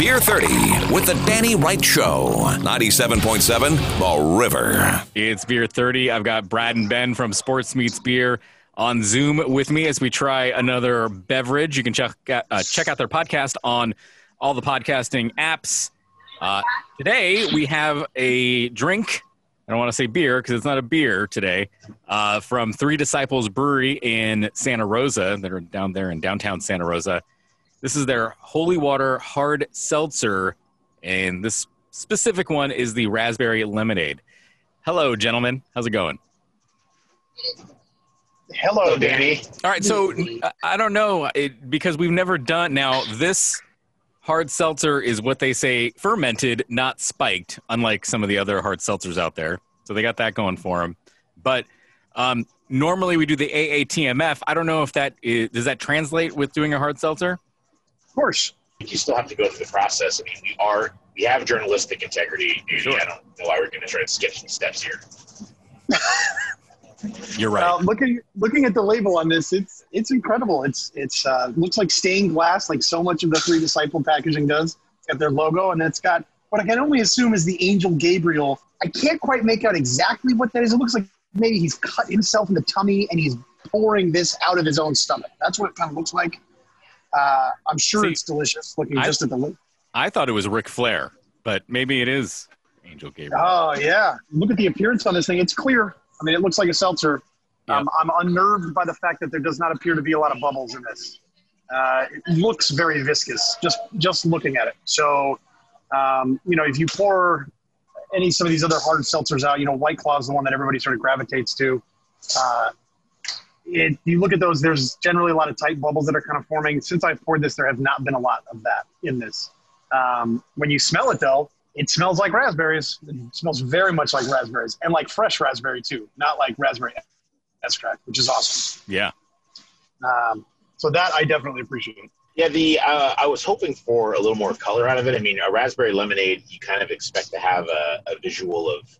Beer 30 with the Danny Wright Show. 97.7 The River. It's Beer 30. I've got Brad and Ben from Sports Meets Beer on Zoom with me as we try another beverage. You can check out, uh, check out their podcast on all the podcasting apps. Uh, today we have a drink. I don't want to say beer because it's not a beer today. Uh, from Three Disciples Brewery in Santa Rosa. They're down there in downtown Santa Rosa. This is their Holy Water Hard Seltzer, and this specific one is the Raspberry Lemonade. Hello, gentlemen. How's it going? Hello, Danny. All right, so I- I don't know it, because we've never done. Now, this hard seltzer is what they say fermented, not spiked, unlike some of the other hard seltzers out there. So they got that going for them. But um, normally we do the AATMF. I don't know if that is, does that translate with doing a hard seltzer. Of course. you still have to go through the process. I mean, we are we have journalistic integrity. Sure. I don't know why we're going to try to skip some steps here. You're right. Uh, looking looking at the label on this, it's it's incredible. It's it's uh, looks like stained glass, like so much of the Three Disciple packaging does. It's got their logo, and it's got what I can only assume is the angel Gabriel. I can't quite make out exactly what that is. It looks like maybe he's cut himself in the tummy and he's pouring this out of his own stomach. That's what it kind of looks like. Uh, I'm sure See, it's delicious. Looking I- just at the lid. I thought it was Ric Flair, but maybe it is Angel Gabriel. Oh yeah, look at the appearance on this thing. It's clear. I mean, it looks like a seltzer. Um, I'm unnerved by the fact that there does not appear to be a lot of bubbles in this. Uh, it looks very viscous just just looking at it. So, um, you know, if you pour any some of these other hard seltzers out, you know, White Claw is the one that everybody sort of gravitates to. Uh, it, you look at those. There's generally a lot of tight bubbles that are kind of forming. Since I've poured this, there have not been a lot of that in this. Um, when you smell it, though, it smells like raspberries. It smells very much like raspberries and like fresh raspberry too, not like raspberry extract, which is awesome. Yeah. Um, so that I definitely appreciate. Yeah, the uh, I was hoping for a little more color out of it. I mean, a raspberry lemonade, you kind of expect to have a, a visual of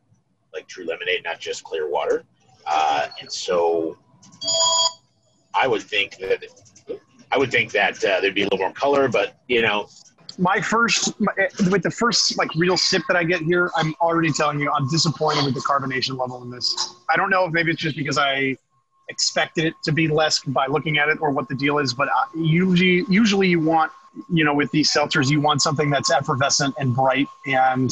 like true lemonade, not just clear water. Uh, and so, I would think that I would think that uh, there'd be a little more color, but you know, My first, my, with the first like real sip that I get here, I'm already telling you I'm disappointed with the carbonation level in this. I don't know if maybe it's just because I expected it to be less by looking at it or what the deal is, but uh, usually, usually you want, you know, with these seltzers, you want something that's effervescent and bright and,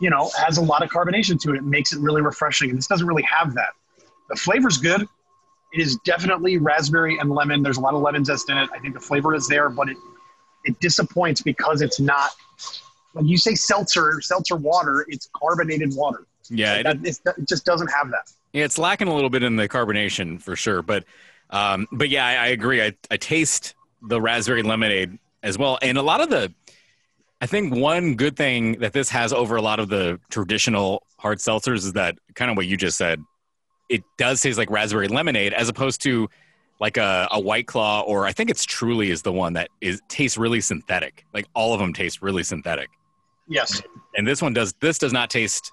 you know, has a lot of carbonation to it. It makes it really refreshing. And this doesn't really have that. The flavor's good. It is definitely raspberry and lemon. There's a lot of lemon zest in it. I think the flavor is there, but it it disappoints because it's not. When you say seltzer, seltzer water, it's carbonated water. Yeah. It, That, it just doesn't have that. Yeah, it's lacking a little bit in the carbonation for sure, but um, but yeah, I, I agree. I, I taste the raspberry lemonade as well, and a lot of the. I think one good thing that this has over a lot of the traditional hard seltzers is that kind of what you just said. It does taste like raspberry lemonade as opposed to like a, a white claw or I think it's truly is the one that is tastes really synthetic. Like all of them taste really synthetic. Yes. And this one does this does not taste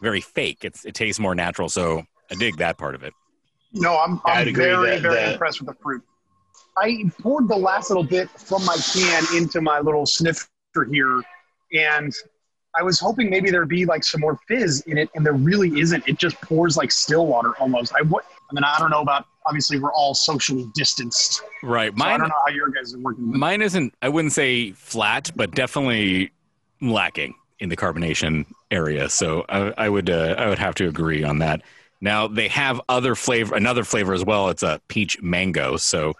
very fake. It's it tastes more natural. So I dig that part of it. No, I'm, I'd I'm agree very, that- very that- impressed with the fruit. I poured the last little bit from my can into my little sniffer here, and I was hoping maybe there'd be like some more fizz in it, and there really isn't. It just pours like still water almost. I, wa- I mean, I don't know about. Obviously, we're all socially distanced. Right. So I Mine don't know how your guys are working. with. Mine isn't. I wouldn't say flat, but definitely lacking in the carbonation area. So I, I would. Uh, I would have to agree on that. Now they have other flavor, another flavor as well. It's a peach mango. So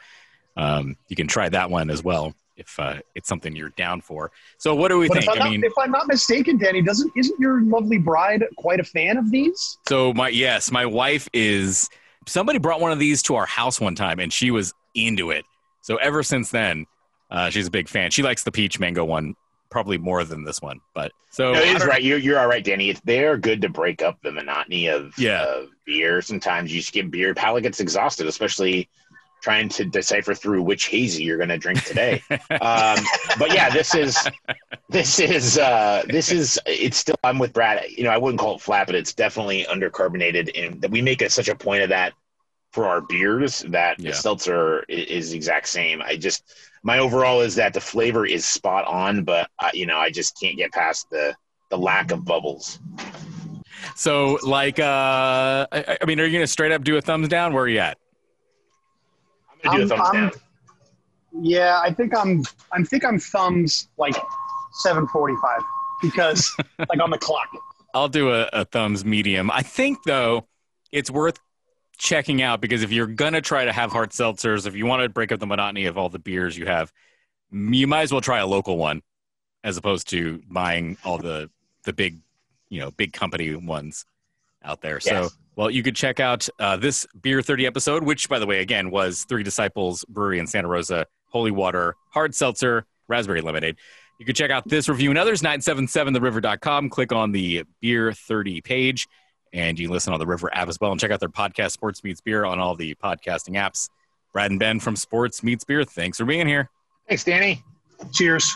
um, you can try that one as well if uh, it's something you're down for. So what do we But if think? I'm, I not, mean, if I'm not mistaken, Danny, doesn't isn't your lovely bride quite a fan of these? so my yes, my wife is. Somebody brought one of these to our house one time, and she was into it. So ever since then, uh, she's a big fan. She likes the peach mango one probably more than this one. But so no, it is right. You're, you're all right, Danny. It's, they're good to break up the monotony of, Yeah. of beer. Sometimes you skip beer, palate gets exhausted, especially trying to decipher through which hazy you're going to drink today. um, but yeah, this is this is uh, this is it's still. I'm with Brad. You know, I wouldn't call it flat, but it's definitely undercarbonated, and that we make a, such a point of that for our beers that Yeah. the seltzer is the exact same. I just my overall is that the flavor is spot on, but uh, you know I just can't get past the the lack of bubbles. So, like, uh, I, I mean, are you gonna straight up do a thumbs down? Where are you at? I'm gonna do a I'm- thumbs I'm- down. Yeah, I think I'm. I think I'm thumbs like 7:45 because like on the clock. I'll do a, a thumbs medium. I think though it's worth checking out because if you're gonna try to have hard seltzers, if you want to break up the monotony of all the beers you have, you might as well try a local one as opposed to buying all the the big, you know, big company ones out there. So, Yes. Well, you could check out uh, this Beer 30 episode, which, by the way, again was Three Disciples Brewery in Santa Rosa, Holy Water, Hard Seltzer, Raspberry Lemonade. You can check out this review and others, 977theriver.com. Click on the Beer 30 page, and you listen on the River app as well. And check out their podcast, Sports Meets Beer, on all the podcasting apps. Brad and Ben from Sports Meets Beer, thanks for being here. Thanks, Danny. Cheers.